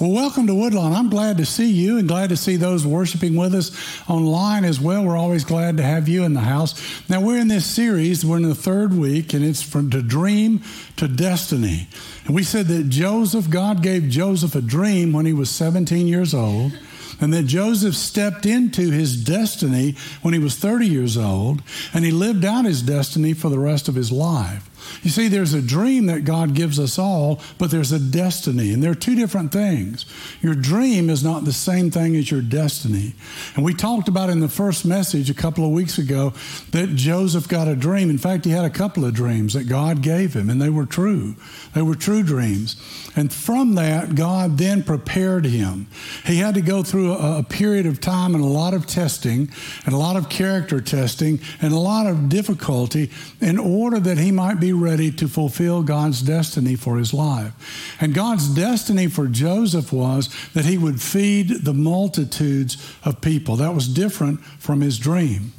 Well, welcome to Woodlawn. I'm glad to see you and glad to see those worshiping with us online as well. We're always glad to have you in the house. Now, we're in this series, we're in the third week, and it's from to dream to destiny. And we said that Joseph, God gave Joseph a dream when he was 17 years old and that Joseph stepped into his destiny when he was 30 years old, and he lived out his destiny for the rest of his life. You see, there's a dream that God gives us all, but there's a destiny, and they're two different things. Your dream is not the same thing as your destiny. And we talked about in the first message a couple of weeks ago that Joseph got a dream. In fact, he had a couple of dreams that God gave him, and they were true. They were true dreams. And from that, God then prepared him. He had to go through a, a period of time and a lot of testing, and a lot of character testing, and a lot of difficulty in order that he might be ready to fulfill God's destiny for his life. And God's destiny for Joseph was that he would feed the multitudes of people. That was different from his dream.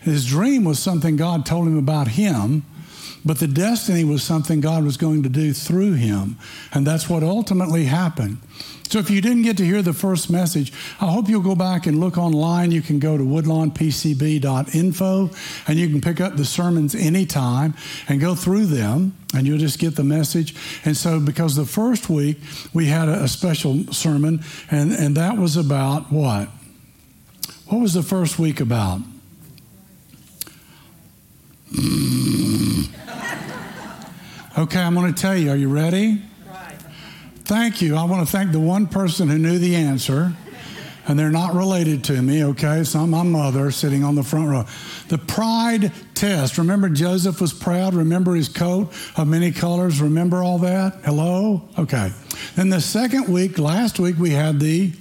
His dream was something God told him about him, but the destiny was something God was going to do through him. And that's what ultimately happened. So if you didn't get to hear the first message, I hope you'll go back and look online. You can go to woodlawnpcb.info and you can pick up the sermons anytime and go through them and you'll just get the message. And so because the first week we had a, special sermon and, and that was about what? What was the first week about? Mm. Okay, I'm going to tell you. Are you ready? Thank you. I want to thank the one person who knew the answer, and they're not related to me, okay? So I'm my mother sitting on the front row. The pride test. Remember, Joseph was proud. Remember his coat of many colors. Remember all that? Hello? Okay. Then the second week, last week, we had the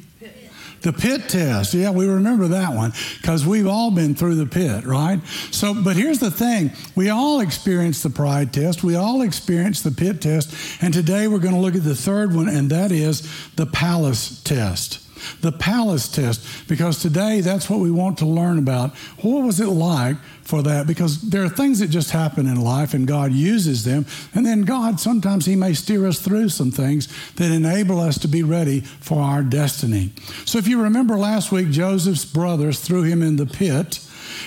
the pit test. Yeah, we remember that one because we've all been through the pit, right? So, but here's the thing we all experience the pride test, we all experience the pit test. And today we're going to look at the third one, and that is the palace test the palace test, because today that's what we want to learn about. What was it like for that? Because there are things that just happen in life and God uses them. And then God, sometimes He may steer us through some things that enable us to be ready for our destiny. So if you remember last week, Joseph's brothers threw him in the pit.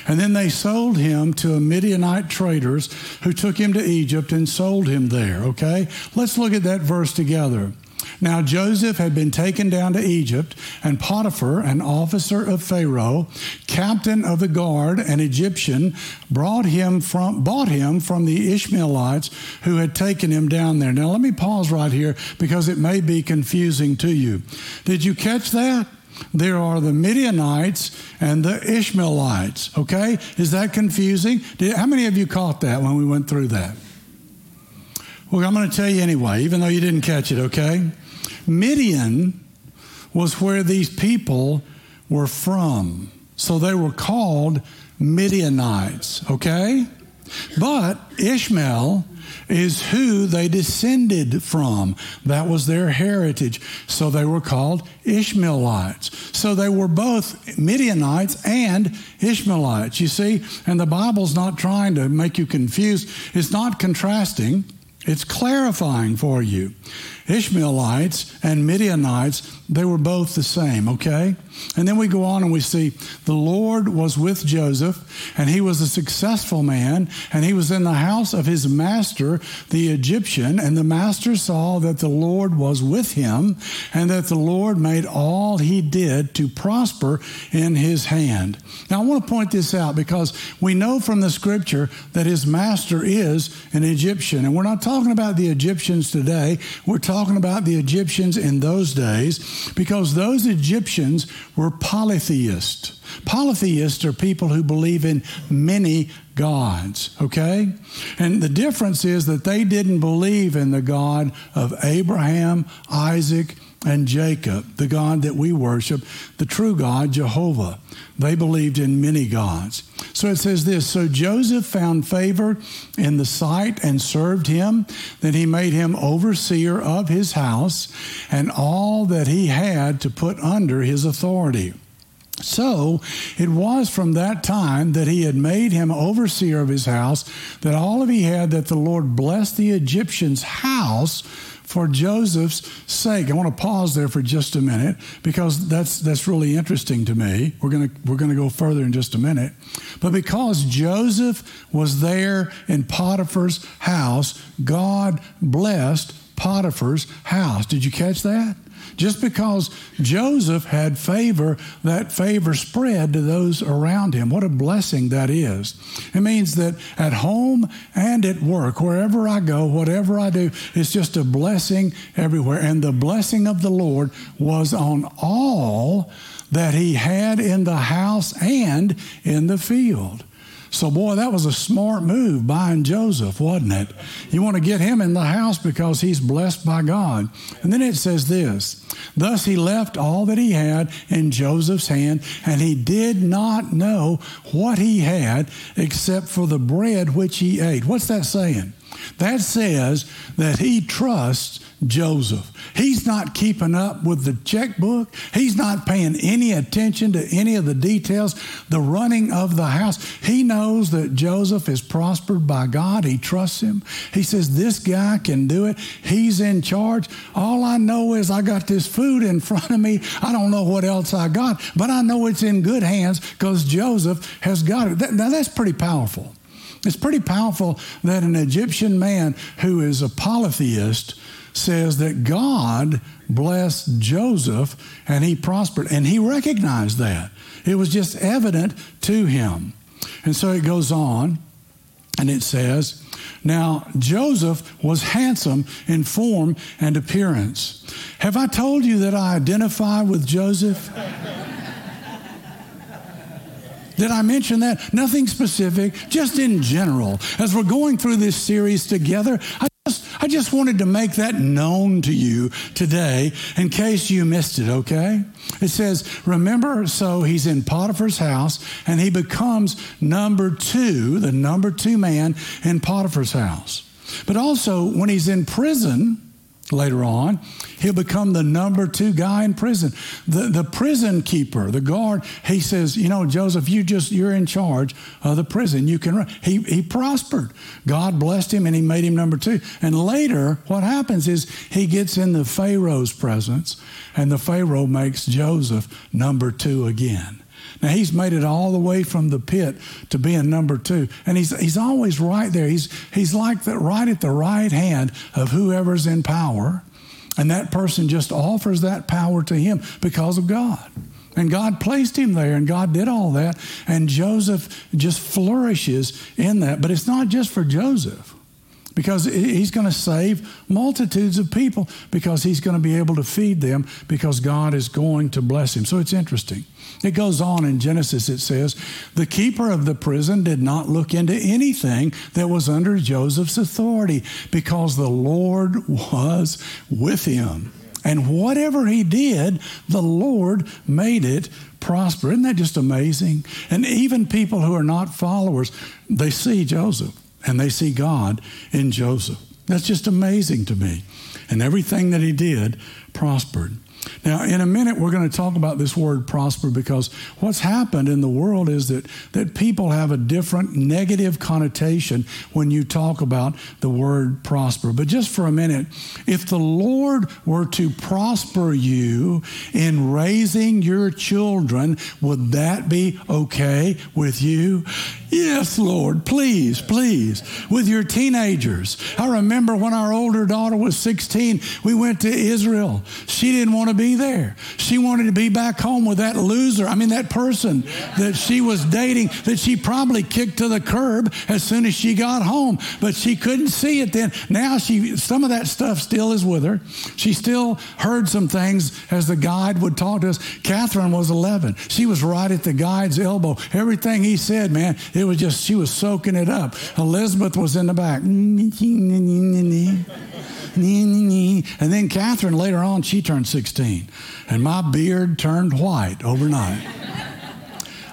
And then they sold him to a Midianite traders who took him to Egypt and sold him there, okay? Let's look at that verse together. Now Joseph had been taken down to Egypt, and Potiphar, an officer of Pharaoh, captain of the guard, an Egyptian, brought him from bought him from the Ishmaelites who had taken him down there. Now let me pause right here because it may be confusing to you. Did you catch that? There are the Midianites and the Ishmaelites. Okay? Is that confusing? Did, how many of you caught that when we went through that? Well, I'm going to tell you anyway, even though you didn't catch it, okay? Midian was where these people were from. So they were called Midianites, okay? But Ishmael is who they descended from. That was their heritage. So they were called Ishmaelites. So they were both Midianites and Ishmaelites, you see? And the Bible's not trying to make you confused, it's not contrasting. It's clarifying for you. Ishmaelites and Midianites, they were both the same, okay? And then we go on and we see the Lord was with Joseph, and he was a successful man, and he was in the house of his master, the Egyptian, and the master saw that the Lord was with him, and that the Lord made all he did to prosper in his hand. Now, I want to point this out because we know from the scripture that his master is an Egyptian, and we're not talking about the Egyptians today, we're talking about the Egyptians in those days because those Egyptians were polytheists. Polytheists are people who believe in many gods, okay? And the difference is that they didn't believe in the God of Abraham, Isaac, and Jacob, the God that we worship, the true God, Jehovah. They believed in many gods. So it says this So Joseph found favor in the sight and served him. Then he made him overseer of his house and all that he had to put under his authority. So it was from that time that he had made him overseer of his house, that all of he had, that the Lord blessed the Egyptian's house for Joseph's sake. I want to pause there for just a minute because that's that's really interesting to me. We're going to we're going to go further in just a minute. But because Joseph was there in Potiphar's house, God blessed Potiphar's house. Did you catch that? Just because Joseph had favor, that favor spread to those around him. What a blessing that is. It means that at home and at work, wherever I go, whatever I do, it's just a blessing everywhere. And the blessing of the Lord was on all that he had in the house and in the field. So, boy, that was a smart move buying Joseph, wasn't it? You want to get him in the house because he's blessed by God. And then it says this Thus he left all that he had in Joseph's hand, and he did not know what he had except for the bread which he ate. What's that saying? That says that he trusts Joseph. He's not keeping up with the checkbook. He's not paying any attention to any of the details, the running of the house. He knows that Joseph is prospered by God. He trusts him. He says, This guy can do it. He's in charge. All I know is I got this food in front of me. I don't know what else I got, but I know it's in good hands because Joseph has got it. now, that's pretty powerful. It's pretty powerful that an Egyptian man who is a polytheist says that God blessed Joseph and he prospered. And he recognized that. It was just evident to him. And so it goes on and it says, Now Joseph was handsome in form and appearance. Have I told you that I identify with Joseph? Did I mention that? Nothing specific, just in general. As we're going through this series together, I I just wanted to make that known to you today in case you missed it, okay? It says, Remember, so he's in Potiphar's house and he becomes number two, the number two man in Potiphar's house. But also, when he's in prison, later on. He'll become the number two guy in prison. The, the prison keeper, the guard, he says, you know, Joseph, you just, you're in charge of the prison. You can run. He, he prospered. God blessed him and he made him number two. And later, what happens is he gets in the Pharaoh's presence and the Pharaoh makes Joseph number two again. Now he's made it all the way from the pit to being number two, and he's he's always right there. He's he's like the right at the right hand of whoever's in power, and that person just offers that power to him because of God. And God placed him there, and God did all that. And Joseph just flourishes in that. But it's not just for Joseph because he's going to save multitudes of people because he's going to be able to feed them because God is going to bless him. So it's interesting. It goes on in Genesis, it says, The keeper of the prison did not look into anything that was under Joseph's authority because the Lord was with him. And whatever he did, the Lord made it prosper. Isn't that just amazing? And even people who are not followers, they see Joseph and they see God in Joseph. That's just amazing to me. And everything that he did prospered. Now, in a minute, we're going to talk about this word prosper because what's happened in the world is that, that people have a different negative connotation when you talk about the word prosper. But just for a minute, if the Lord were to prosper you in raising your children, would that be okay with you? Yes, Lord, please, please. With your teenagers. I remember when our older daughter was 16, we went to Israel. She didn't want to be there. She wanted to be back home with that loser, I mean, that person that she was dating that she probably kicked to the curb as soon as she got home. But she couldn't see it then. Now she, some of that stuff still is with her. She still heard some things as the guide would talk to us. Catherine was 11. She was right at the guide's elbow. Everything he said, man, it was just, she was soaking it up. Elizabeth was in the back. And then Catherine, later on, she turned 16. And my beard turned white overnight.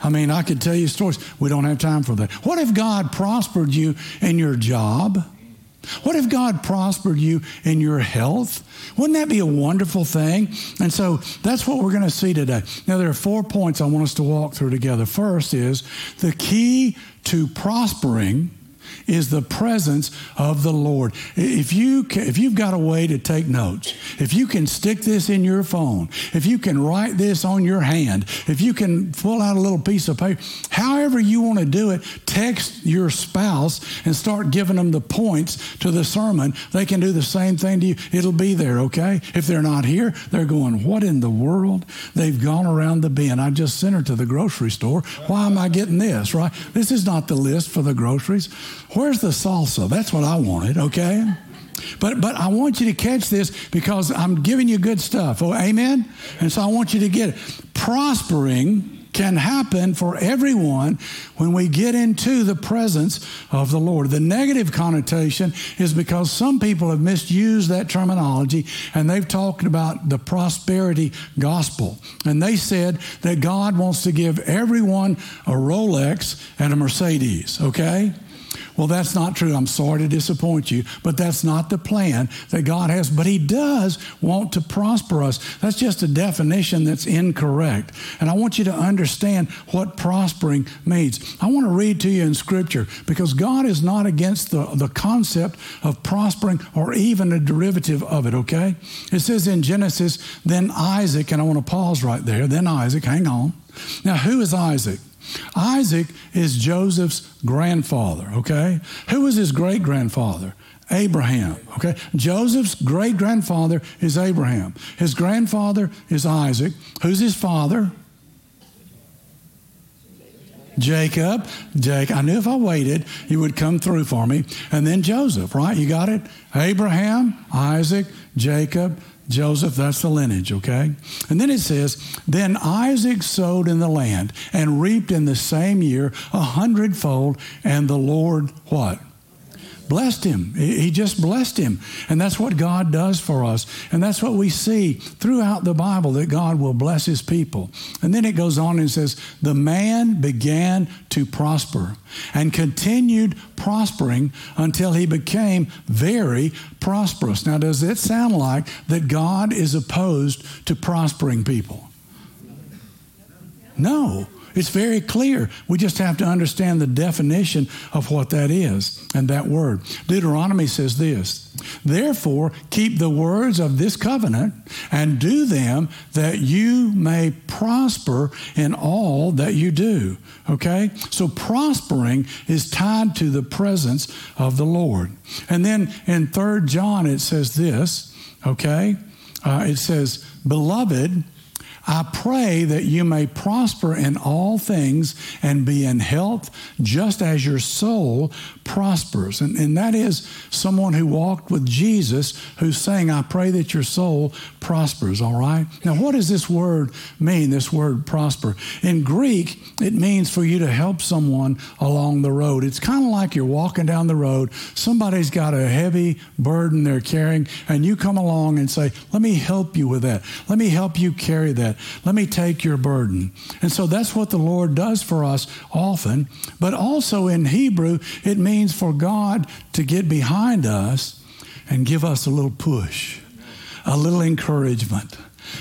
I mean, I could tell you stories. We don't have time for that. What if God prospered you in your job? What if God prospered you in your health? Wouldn't that be a wonderful thing? And so that's what we're going to see today. Now, there are four points I want us to walk through together. First is the key to prospering is the presence of the Lord. If you can, if you've got a way to take notes, if you can stick this in your phone, if you can write this on your hand, if you can pull out a little piece of paper, however you want to do it, text your spouse and start giving them the points to the sermon. They can do the same thing to you. It'll be there, okay? If they're not here, they're going, "What in the world?" They've gone around the bin. I just sent her to the grocery store. Why am I getting this, right? This is not the list for the groceries. Where's the salsa? That's what I wanted, okay? But but I want you to catch this because I'm giving you good stuff. Oh, amen? And so I want you to get it. Prospering can happen for everyone when we get into the presence of the Lord. The negative connotation is because some people have misused that terminology and they've talked about the prosperity gospel. And they said that God wants to give everyone a Rolex and a Mercedes, okay? Well, that's not true. I'm sorry to disappoint you, but that's not the plan that God has. But He does want to prosper us. That's just a definition that's incorrect. And I want you to understand what prospering means. I want to read to you in Scripture because God is not against the, the concept of prospering or even a derivative of it, okay? It says in Genesis, then Isaac, and I want to pause right there, then Isaac, hang on. Now, who is Isaac? Isaac is Joseph's grandfather, okay? Who was his great grandfather? Abraham, okay? Joseph's great grandfather is Abraham. His grandfather is Isaac. Who's his father? Jacob. Jake, I knew if I waited, you would come through for me. And then Joseph, right? You got it? Abraham, Isaac, Jacob, Joseph, that's the lineage, okay? And then it says, Then Isaac sowed in the land and reaped in the same year a hundredfold, and the Lord what? Blessed him. He just blessed him. And that's what God does for us. And that's what we see throughout the Bible that God will bless his people. And then it goes on and says, The man began to prosper and continued prospering until he became very prosperous. Now, does it sound like that God is opposed to prospering people? No. It's very clear. We just have to understand the definition of what that is and that word. Deuteronomy says this Therefore, keep the words of this covenant and do them that you may prosper in all that you do. Okay? So, prospering is tied to the presence of the Lord. And then in 3 John, it says this, okay? Uh, it says, Beloved, I pray that you may prosper in all things and be in health just as your soul prospers. And, and that is someone who walked with Jesus who's saying, I pray that your soul prospers, all right? Now, what does this word mean, this word prosper? In Greek, it means for you to help someone along the road. It's kind of like you're walking down the road, somebody's got a heavy burden they're carrying, and you come along and say, Let me help you with that. Let me help you carry that. Let me take your burden. And so that's what the Lord does for us often. But also in Hebrew, it means for God to get behind us and give us a little push, a little encouragement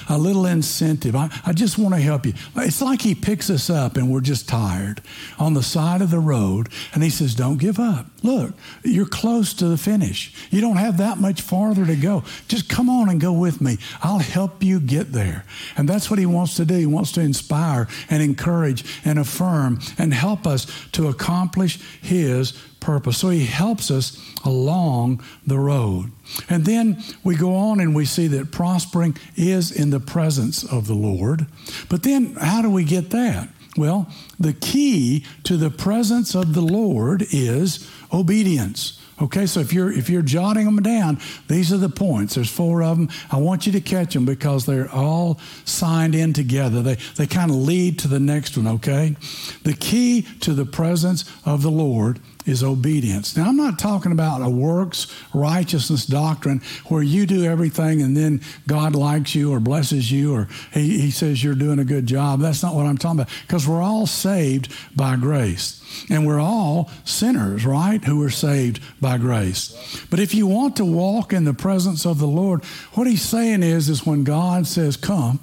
a little incentive. I, I just want to help you. It's like he picks us up and we're just tired on the side of the road and he says, Don't give up. Look, you're close to the finish. You don't have that much farther to go. Just come on and go with me. I'll help you get there. And that's what he wants to do. He wants to inspire and encourage and affirm and help us to accomplish his purpose. So he helps us along the road. And then we go on and we see that prospering is in the presence of the Lord. But then how do we get that? Well, the key to the presence of the Lord is obedience. Okay, so if you're if you're jotting them down, these are the points. There's four of them. I want you to catch them because they're all signed in together. They they kind of lead to the next one. Okay, the key to the presence of the Lord is obedience. Now, I'm not talking about a works righteousness doctrine where you do everything and then God likes you or blesses you or he, he says you're doing a good job. That's not what I'm talking about because we're all saved by grace. And we're all sinners, right, who are saved by grace. But if you want to walk in the presence of the Lord, what he's saying is, is when God says come,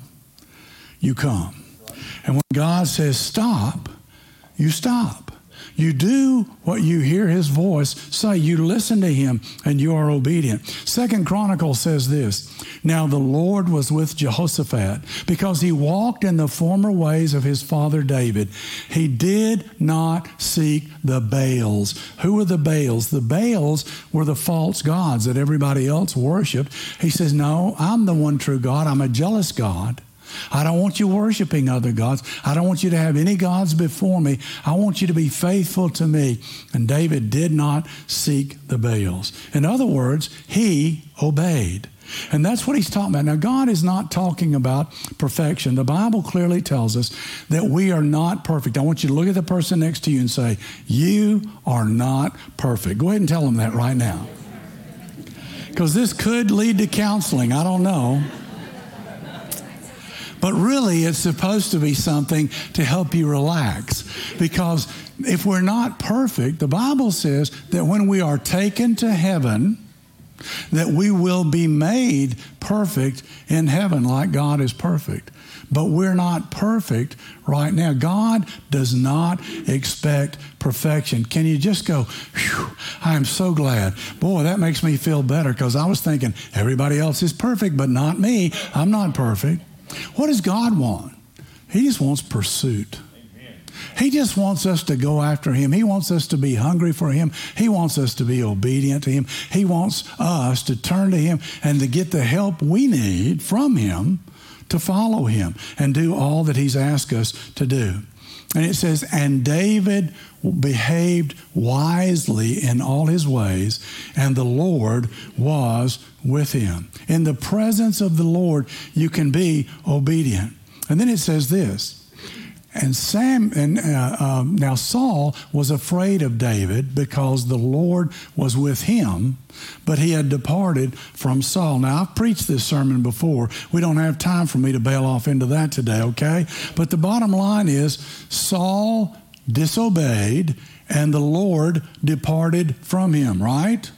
you come. And when God says stop, you stop. You do what you hear his voice say. You listen to him and you are obedient. Second Chronicle says this Now the Lord was with Jehoshaphat because he walked in the former ways of his father David. He did not seek the Baals. Who were the Baals? The Baals were the false gods that everybody else worshiped. He says, No, I'm the one true God. I'm a jealous God. I don't want you worshiping other gods. I don't want you to have any gods before me. I want you to be faithful to me. And David did not seek the Baals. In other words, he obeyed. And that's what he's talking about. Now, God is not talking about perfection. The Bible clearly tells us that we are not perfect. I want you to look at the person next to you and say, You are not perfect. Go ahead and tell them that right now. Because this could lead to counseling. I don't know. But really, it's supposed to be something to help you relax. Because if we're not perfect, the Bible says that when we are taken to heaven, that we will be made perfect in heaven like God is perfect. But we're not perfect right now. God does not expect perfection. Can you just go, I am so glad. Boy, that makes me feel better because I was thinking everybody else is perfect, but not me. I'm not perfect. What does God want? He just wants pursuit. He just wants us to go after Him. He wants us to be hungry for Him. He wants us to be obedient to Him. He wants us to turn to Him and to get the help we need from Him to follow Him and do all that He's asked us to do. And it says, and David behaved wisely in all his ways, and the Lord was with him. In the presence of the Lord, you can be obedient. And then it says this and Sam and uh, um, now Saul was afraid of David because the Lord was with him, but he had departed from Saul. Now I've preached this sermon before. We don't have time for me to bail off into that today, okay? But the bottom line is Saul disobeyed and the Lord departed from him, right?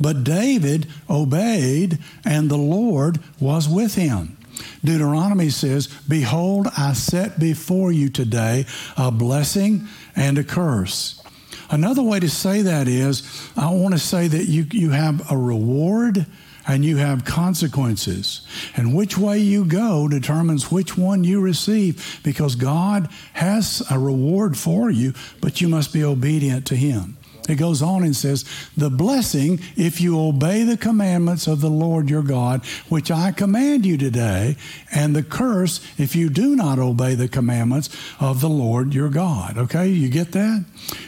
But David obeyed and the Lord was with him. Deuteronomy says, Behold, I set before you today a blessing and a curse. Another way to say that is, I want to say that you, you have a reward and you have consequences. And which way you go determines which one you receive because God has a reward for you, but you must be obedient to Him. It goes on and says, The blessing, if you obey the commandments of the Lord your God, which I command you today, and the curse, if you do not obey the commandments of the Lord your God. Okay, you get that?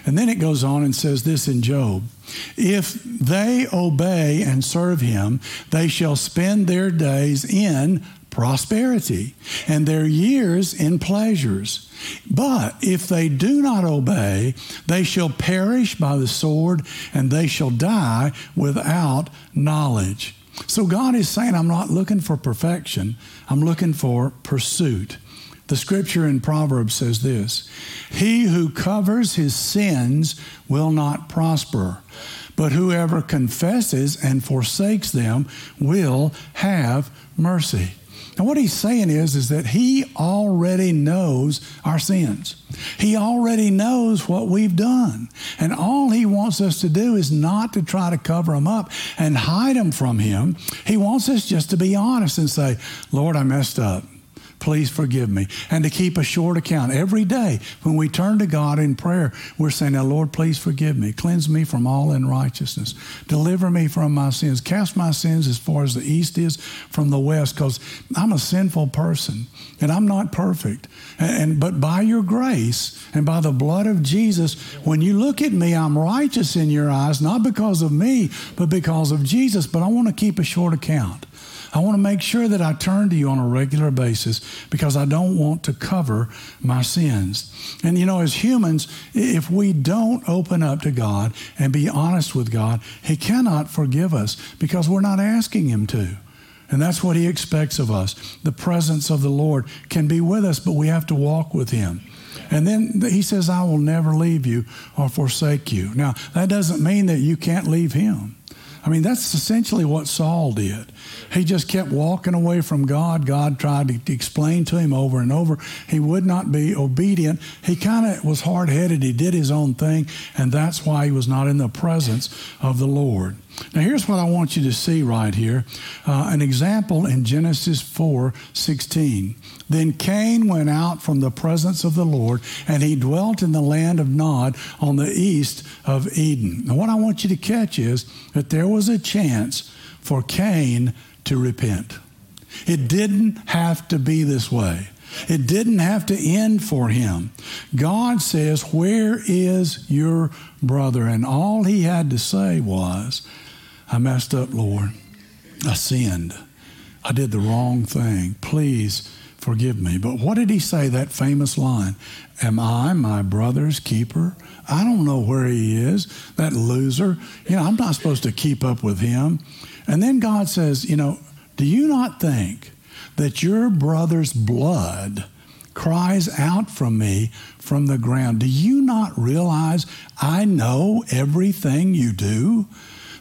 And then it goes on and says this in Job. If they obey and serve him, they shall spend their days in prosperity and their years in pleasures. But if they do not obey, they shall perish by the sword and they shall die without knowledge. So God is saying, I'm not looking for perfection, I'm looking for pursuit. The scripture in Proverbs says this He who covers his sins will not prosper, but whoever confesses and forsakes them will have mercy. And what he's saying is, is that he already knows our sins. He already knows what we've done. And all he wants us to do is not to try to cover them up and hide them from him. He wants us just to be honest and say, Lord, I messed up. Please forgive me. And to keep a short account every day when we turn to God in prayer, we're saying, Now, Lord, please forgive me. Cleanse me from all unrighteousness. Deliver me from my sins. Cast my sins as far as the east is from the west, because I'm a sinful person and I'm not perfect. And, and, but by your grace and by the blood of Jesus, when you look at me, I'm righteous in your eyes, not because of me, but because of Jesus. But I want to keep a short account. I want to make sure that I turn to you on a regular basis because I don't want to cover my sins. And you know, as humans, if we don't open up to God and be honest with God, He cannot forgive us because we're not asking Him to. And that's what He expects of us. The presence of the Lord can be with us, but we have to walk with Him. And then he says, I will never leave you or forsake you. Now, that doesn't mean that you can't leave him. I mean, that's essentially what Saul did. He just kept walking away from God. God tried to explain to him over and over. He would not be obedient. He kind of was hard headed. He did his own thing, and that's why he was not in the presence of the Lord. Now, here's what I want you to see right here uh, an example in Genesis 4 16. Then Cain went out from the presence of the Lord, and he dwelt in the land of Nod on the east of Eden. Now, what I want you to catch is that there was a chance for Cain to repent. It didn't have to be this way. It didn't have to end for him. God says, Where is your brother? And all he had to say was, I messed up, Lord. I sinned. I did the wrong thing. Please forgive me. But what did he say, that famous line? Am I my brother's keeper? I don't know where he is, that loser. You know, I'm not supposed to keep up with him. And then God says, You know, do you not think that your brother's blood cries out from me from the ground? Do you not realize I know everything you do?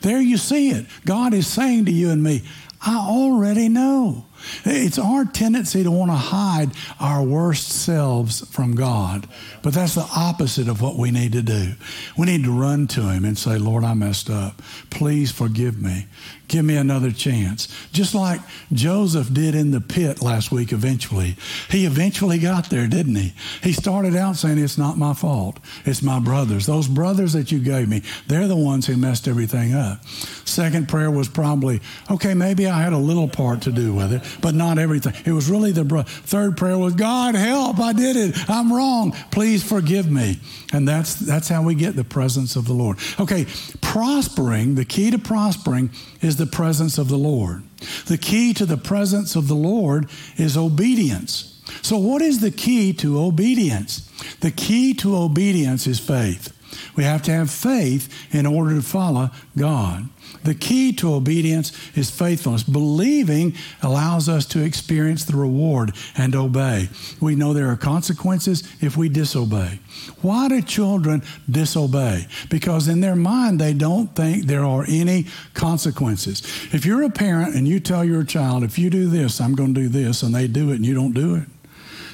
There you see it. God is saying to you and me, I already know. It's our tendency to want to hide our worst selves from God. But that's the opposite of what we need to do. We need to run to Him and say, Lord, I messed up. Please forgive me. Give me another chance. Just like Joseph did in the pit last week eventually. He eventually got there, didn't he? He started out saying, It's not my fault. It's my brothers. Those brothers that you gave me, they're the ones who messed everything up. Second prayer was probably, Okay, maybe I had a little part to do with it, but not everything. It was really the bro- third prayer was, God, help. I did it. I'm wrong. Please forgive me. And that's, that's how we get the presence of the Lord. Okay, prospering, the key to prospering is the presence of the Lord. The key to the presence of the Lord is obedience. So, what is the key to obedience? The key to obedience is faith. We have to have faith in order to follow God. The key to obedience is faithfulness. Believing allows us to experience the reward and obey. We know there are consequences if we disobey. Why do children disobey? Because in their mind, they don't think there are any consequences. If you're a parent and you tell your child, if you do this, I'm going to do this, and they do it and you don't do it,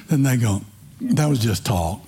then they go, that was just talk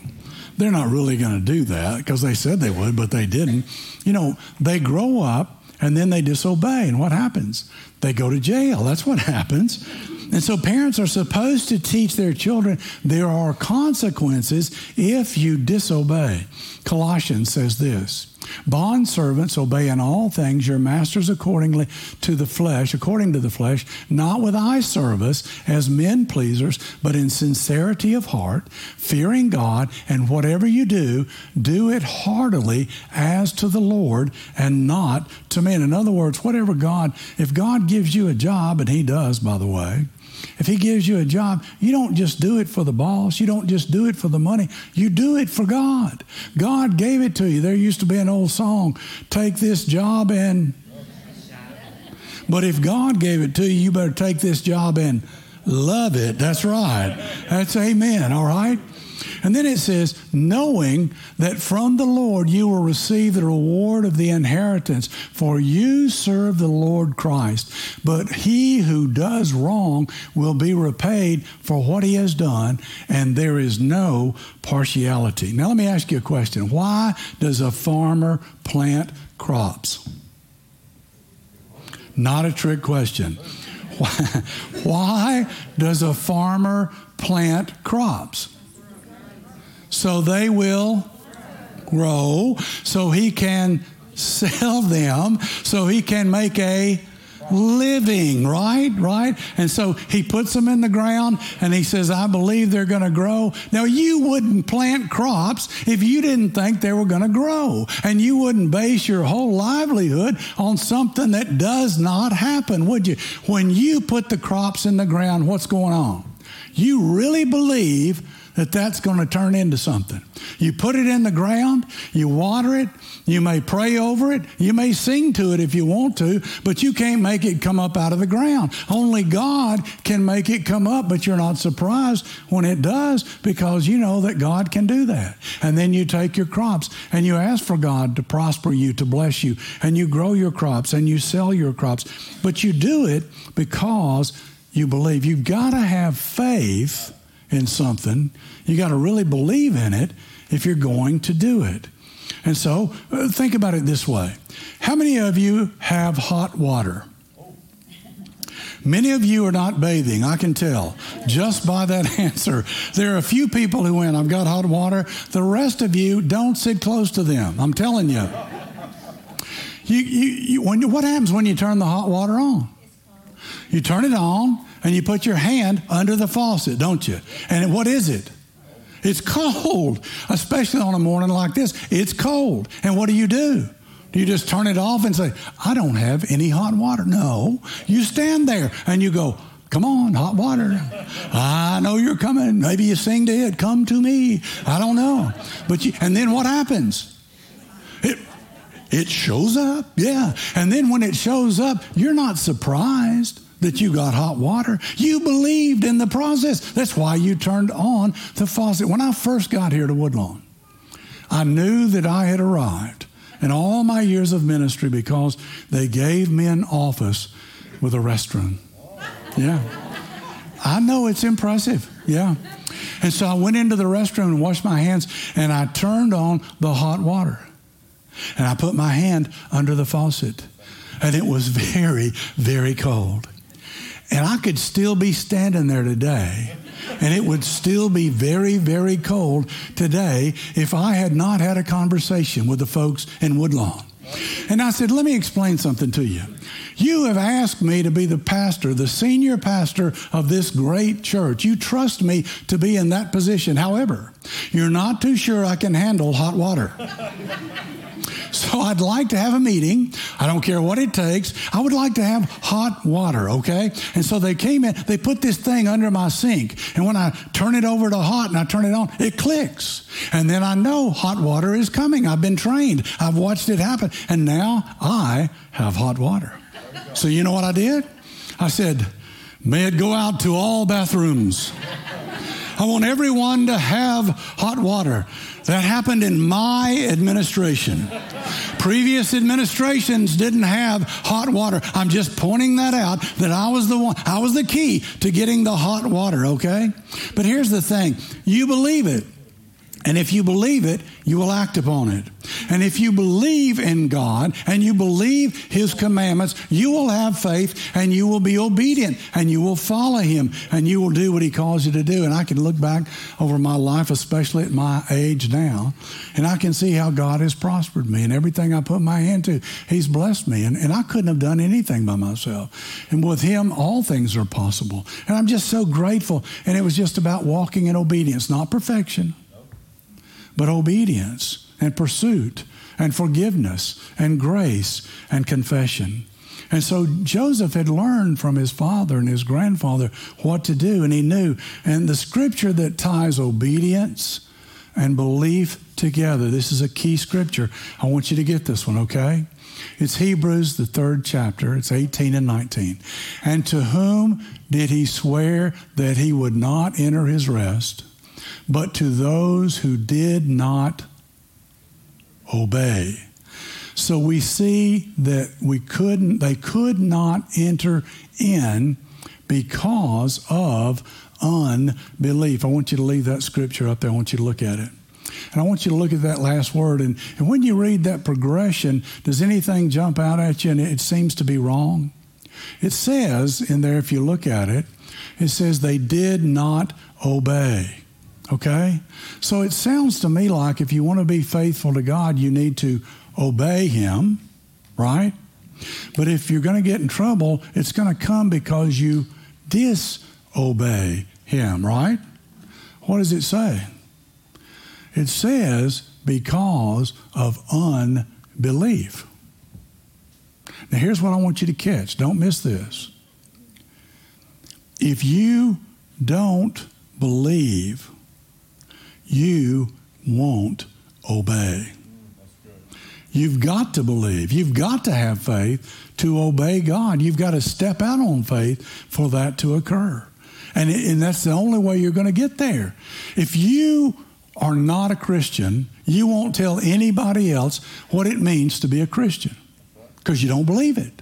they're not really going to do that because they said they would, but they didn't. You know, they grow up and then they disobey. And what happens? They go to jail. That's what happens. And so parents are supposed to teach their children there are consequences if you disobey. Colossians says this Bond servants, obey in all things your masters accordingly to the flesh, according to the flesh, not with eye service as men pleasers, but in sincerity of heart, fearing God, and whatever you do, do it heartily as to the Lord and not to men. In other words, whatever God, if God gives you a job, and He does, by the way, if he gives you a job, you don't just do it for the boss. You don't just do it for the money. You do it for God. God gave it to you. There used to be an old song, take this job and. But if God gave it to you, you better take this job and love it. That's right. That's amen. All right? And then it says, knowing that from the Lord you will receive the reward of the inheritance, for you serve the Lord Christ. But he who does wrong will be repaid for what he has done, and there is no partiality. Now, let me ask you a question. Why does a farmer plant crops? Not a trick question. Why, why does a farmer plant crops? So they will grow, so he can sell them, so he can make a living, right? Right? And so he puts them in the ground and he says, I believe they're going to grow. Now, you wouldn't plant crops if you didn't think they were going to grow. And you wouldn't base your whole livelihood on something that does not happen, would you? When you put the crops in the ground, what's going on? You really believe that that's going to turn into something. You put it in the ground, you water it, you may pray over it, you may sing to it if you want to, but you can't make it come up out of the ground. Only God can make it come up, but you're not surprised when it does because you know that God can do that. And then you take your crops and you ask for God to prosper you, to bless you, and you grow your crops and you sell your crops. But you do it because you believe. You've got to have faith in something, you got to really believe in it if you're going to do it. And so uh, think about it this way How many of you have hot water? Many of you are not bathing, I can tell, just by that answer. There are a few people who went, I've got hot water. The rest of you don't sit close to them. I'm telling you. You, you, you when, what happens when you turn the hot water on? You turn it on, and you put your hand under the faucet, don't you? And what is it? It's cold, especially on a morning like this. It's cold. And what do you do? Do you just turn it off and say, I don't have any hot water? No. You stand there and you go, Come on, hot water. I know you're coming. Maybe you sing to it, Come to me. I don't know. But you, and then what happens? It, it shows up, yeah. And then when it shows up, you're not surprised that you got hot water. You believed in the process. That's why you turned on the faucet. When I first got here to Woodlawn, I knew that I had arrived in all my years of ministry because they gave me an office with a restroom. Yeah. I know it's impressive. Yeah. And so I went into the restroom and washed my hands and I turned on the hot water. And I put my hand under the faucet. And it was very, very cold. And I could still be standing there today, and it would still be very, very cold today if I had not had a conversation with the folks in Woodlawn. And I said, Let me explain something to you. You have asked me to be the pastor, the senior pastor of this great church. You trust me to be in that position. However, you're not too sure I can handle hot water. So I'd like to have a meeting. I don't care what it takes. I would like to have hot water, okay? And so they came in, they put this thing under my sink. And when I turn it over to hot and I turn it on, it clicks. And then I know hot water is coming. I've been trained, I've watched it happen. And now I have hot water. So you know what I did? I said, may it go out to all bathrooms. I want everyone to have hot water. That happened in my administration. Previous administrations didn't have hot water. I'm just pointing that out that I was the one, I was the key to getting the hot water, okay? But here's the thing you believe it. And if you believe it, you will act upon it. And if you believe in God and you believe His commandments, you will have faith and you will be obedient and you will follow Him and you will do what He calls you to do. And I can look back over my life, especially at my age now, and I can see how God has prospered me and everything I put my hand to, He's blessed me. And, and I couldn't have done anything by myself. And with Him, all things are possible. And I'm just so grateful. And it was just about walking in obedience, not perfection but obedience and pursuit and forgiveness and grace and confession. And so Joseph had learned from his father and his grandfather what to do, and he knew. And the scripture that ties obedience and belief together, this is a key scripture. I want you to get this one, okay? It's Hebrews, the third chapter. It's 18 and 19. And to whom did he swear that he would not enter his rest? But to those who did not obey. So we see that we couldn't, they could not enter in because of unbelief. I want you to leave that scripture up there. I want you to look at it. And I want you to look at that last word. And, and when you read that progression, does anything jump out at you and it seems to be wrong? It says in there, if you look at it, it says they did not obey. Okay? So it sounds to me like if you want to be faithful to God, you need to obey Him, right? But if you're going to get in trouble, it's going to come because you disobey Him, right? What does it say? It says because of unbelief. Now, here's what I want you to catch. Don't miss this. If you don't believe, you won't obey. You've got to believe. You've got to have faith to obey God. You've got to step out on faith for that to occur. And, and that's the only way you're going to get there. If you are not a Christian, you won't tell anybody else what it means to be a Christian because you don't believe it.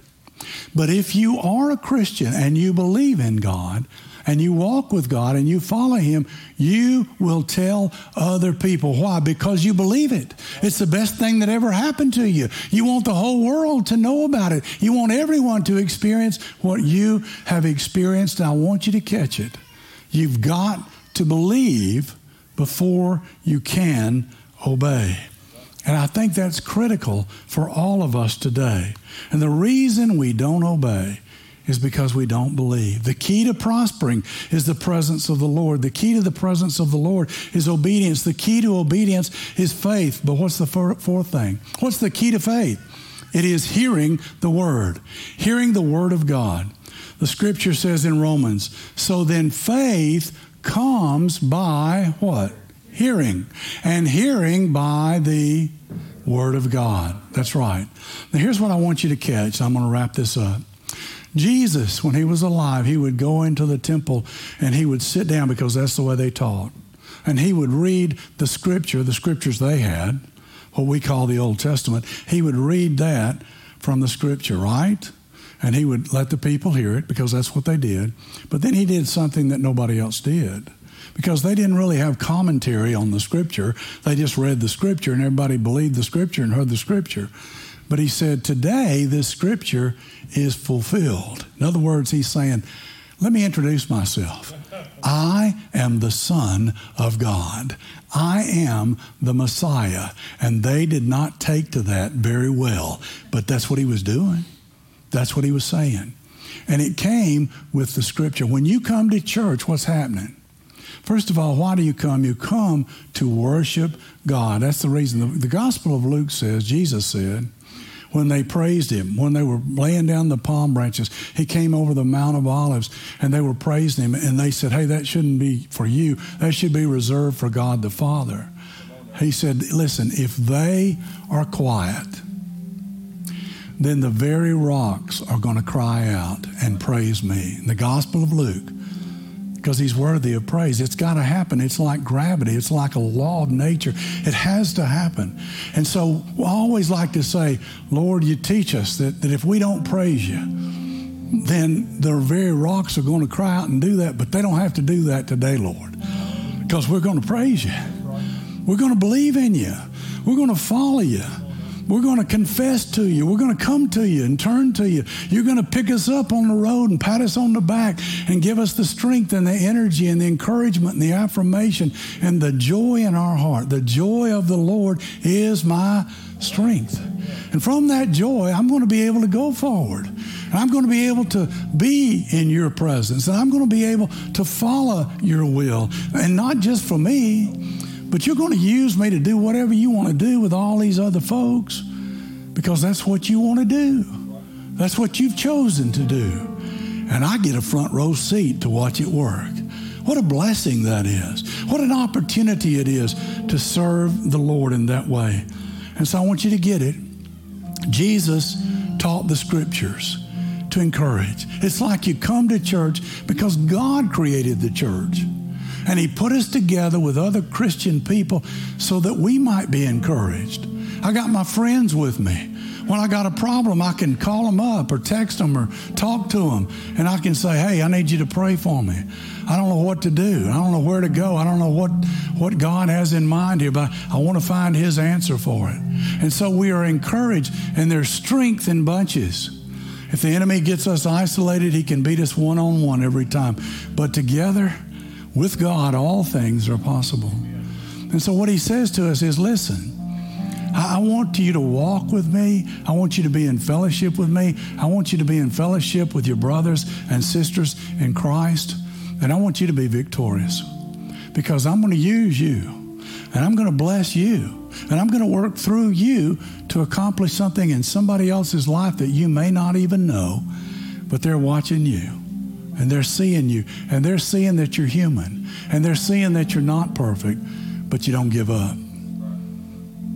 But if you are a Christian and you believe in God, and you walk with God and you follow Him, you will tell other people. Why? Because you believe it. It's the best thing that ever happened to you. You want the whole world to know about it. You want everyone to experience what you have experienced. And I want you to catch it. You've got to believe before you can obey. And I think that's critical for all of us today. And the reason we don't obey is because we don't believe. The key to prospering is the presence of the Lord. The key to the presence of the Lord is obedience. The key to obedience is faith. But what's the fourth thing? What's the key to faith? It is hearing the word, hearing the word of God. The scripture says in Romans, so then faith comes by what? Hearing. And hearing by the word of God. That's right. Now here's what I want you to catch. I'm going to wrap this up. Jesus, when he was alive, he would go into the temple and he would sit down because that's the way they taught. And he would read the scripture, the scriptures they had, what we call the Old Testament. He would read that from the scripture, right? And he would let the people hear it because that's what they did. But then he did something that nobody else did because they didn't really have commentary on the scripture. They just read the scripture and everybody believed the scripture and heard the scripture. But he said, Today, this scripture is fulfilled. In other words, he's saying, Let me introduce myself. I am the Son of God. I am the Messiah. And they did not take to that very well, but that's what he was doing. That's what he was saying. And it came with the scripture. When you come to church, what's happening? First of all, why do you come? You come to worship God. That's the reason. The, the Gospel of Luke says, Jesus said, when they praised him, when they were laying down the palm branches. He came over the Mount of Olives and they were praising him. And they said, Hey, that shouldn't be for you. That should be reserved for God the Father. He said, Listen, if they are quiet, then the very rocks are going to cry out and praise me. The Gospel of Luke, because he's worthy of praise. It's got to happen. It's like gravity, it's like a law of nature. It has to happen. And so I always like to say, Lord, you teach us that, that if we don't praise you, then the very rocks are going to cry out and do that, but they don't have to do that today, Lord, because we're going to praise you. We're going to believe in you. We're going to follow you. We're going to confess to you. We're going to come to you and turn to you. You're going to pick us up on the road and pat us on the back and give us the strength and the energy and the encouragement and the affirmation and the joy in our heart. The joy of the Lord is my strength. And from that joy, I'm going to be able to go forward. And I'm going to be able to be in your presence. And I'm going to be able to follow your will. And not just for me, but you're going to use me to do whatever you want to do with all these other folks because that's what you want to do. That's what you've chosen to do. And I get a front row seat to watch it work. What a blessing that is. What an opportunity it is to serve the Lord in that way. And so I want you to get it. Jesus taught the scriptures to encourage. It's like you come to church because God created the church. And He put us together with other Christian people so that we might be encouraged. I got my friends with me. When I got a problem, I can call them up or text them or talk to them, and I can say, Hey, I need you to pray for me. I don't know what to do. I don't know where to go. I don't know what, what God has in mind here, but I want to find His answer for it. And so we are encouraged, and there's strength in bunches. If the enemy gets us isolated, he can beat us one on one every time. But together, with God, all things are possible. And so, what he says to us is listen, I want you to walk with me. I want you to be in fellowship with me. I want you to be in fellowship with your brothers and sisters in Christ. And I want you to be victorious because I'm going to use you and I'm going to bless you and I'm going to work through you to accomplish something in somebody else's life that you may not even know, but they're watching you. And they're seeing you, and they're seeing that you're human, and they're seeing that you're not perfect, but you don't give up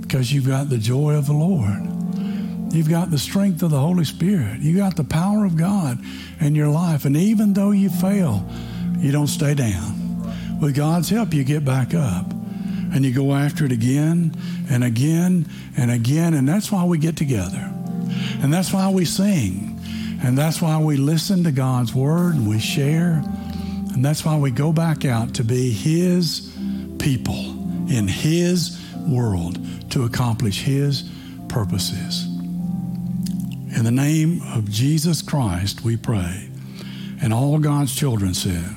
because you've got the joy of the Lord. You've got the strength of the Holy Spirit. You got the power of God in your life. And even though you fail, you don't stay down. With God's help, you get back up and you go after it again and again and again. And that's why we get together. And that's why we sing. And that's why we listen to God's word and we share. And that's why we go back out to be His people in His world to accomplish His purposes. In the name of Jesus Christ, we pray. And all God's children said,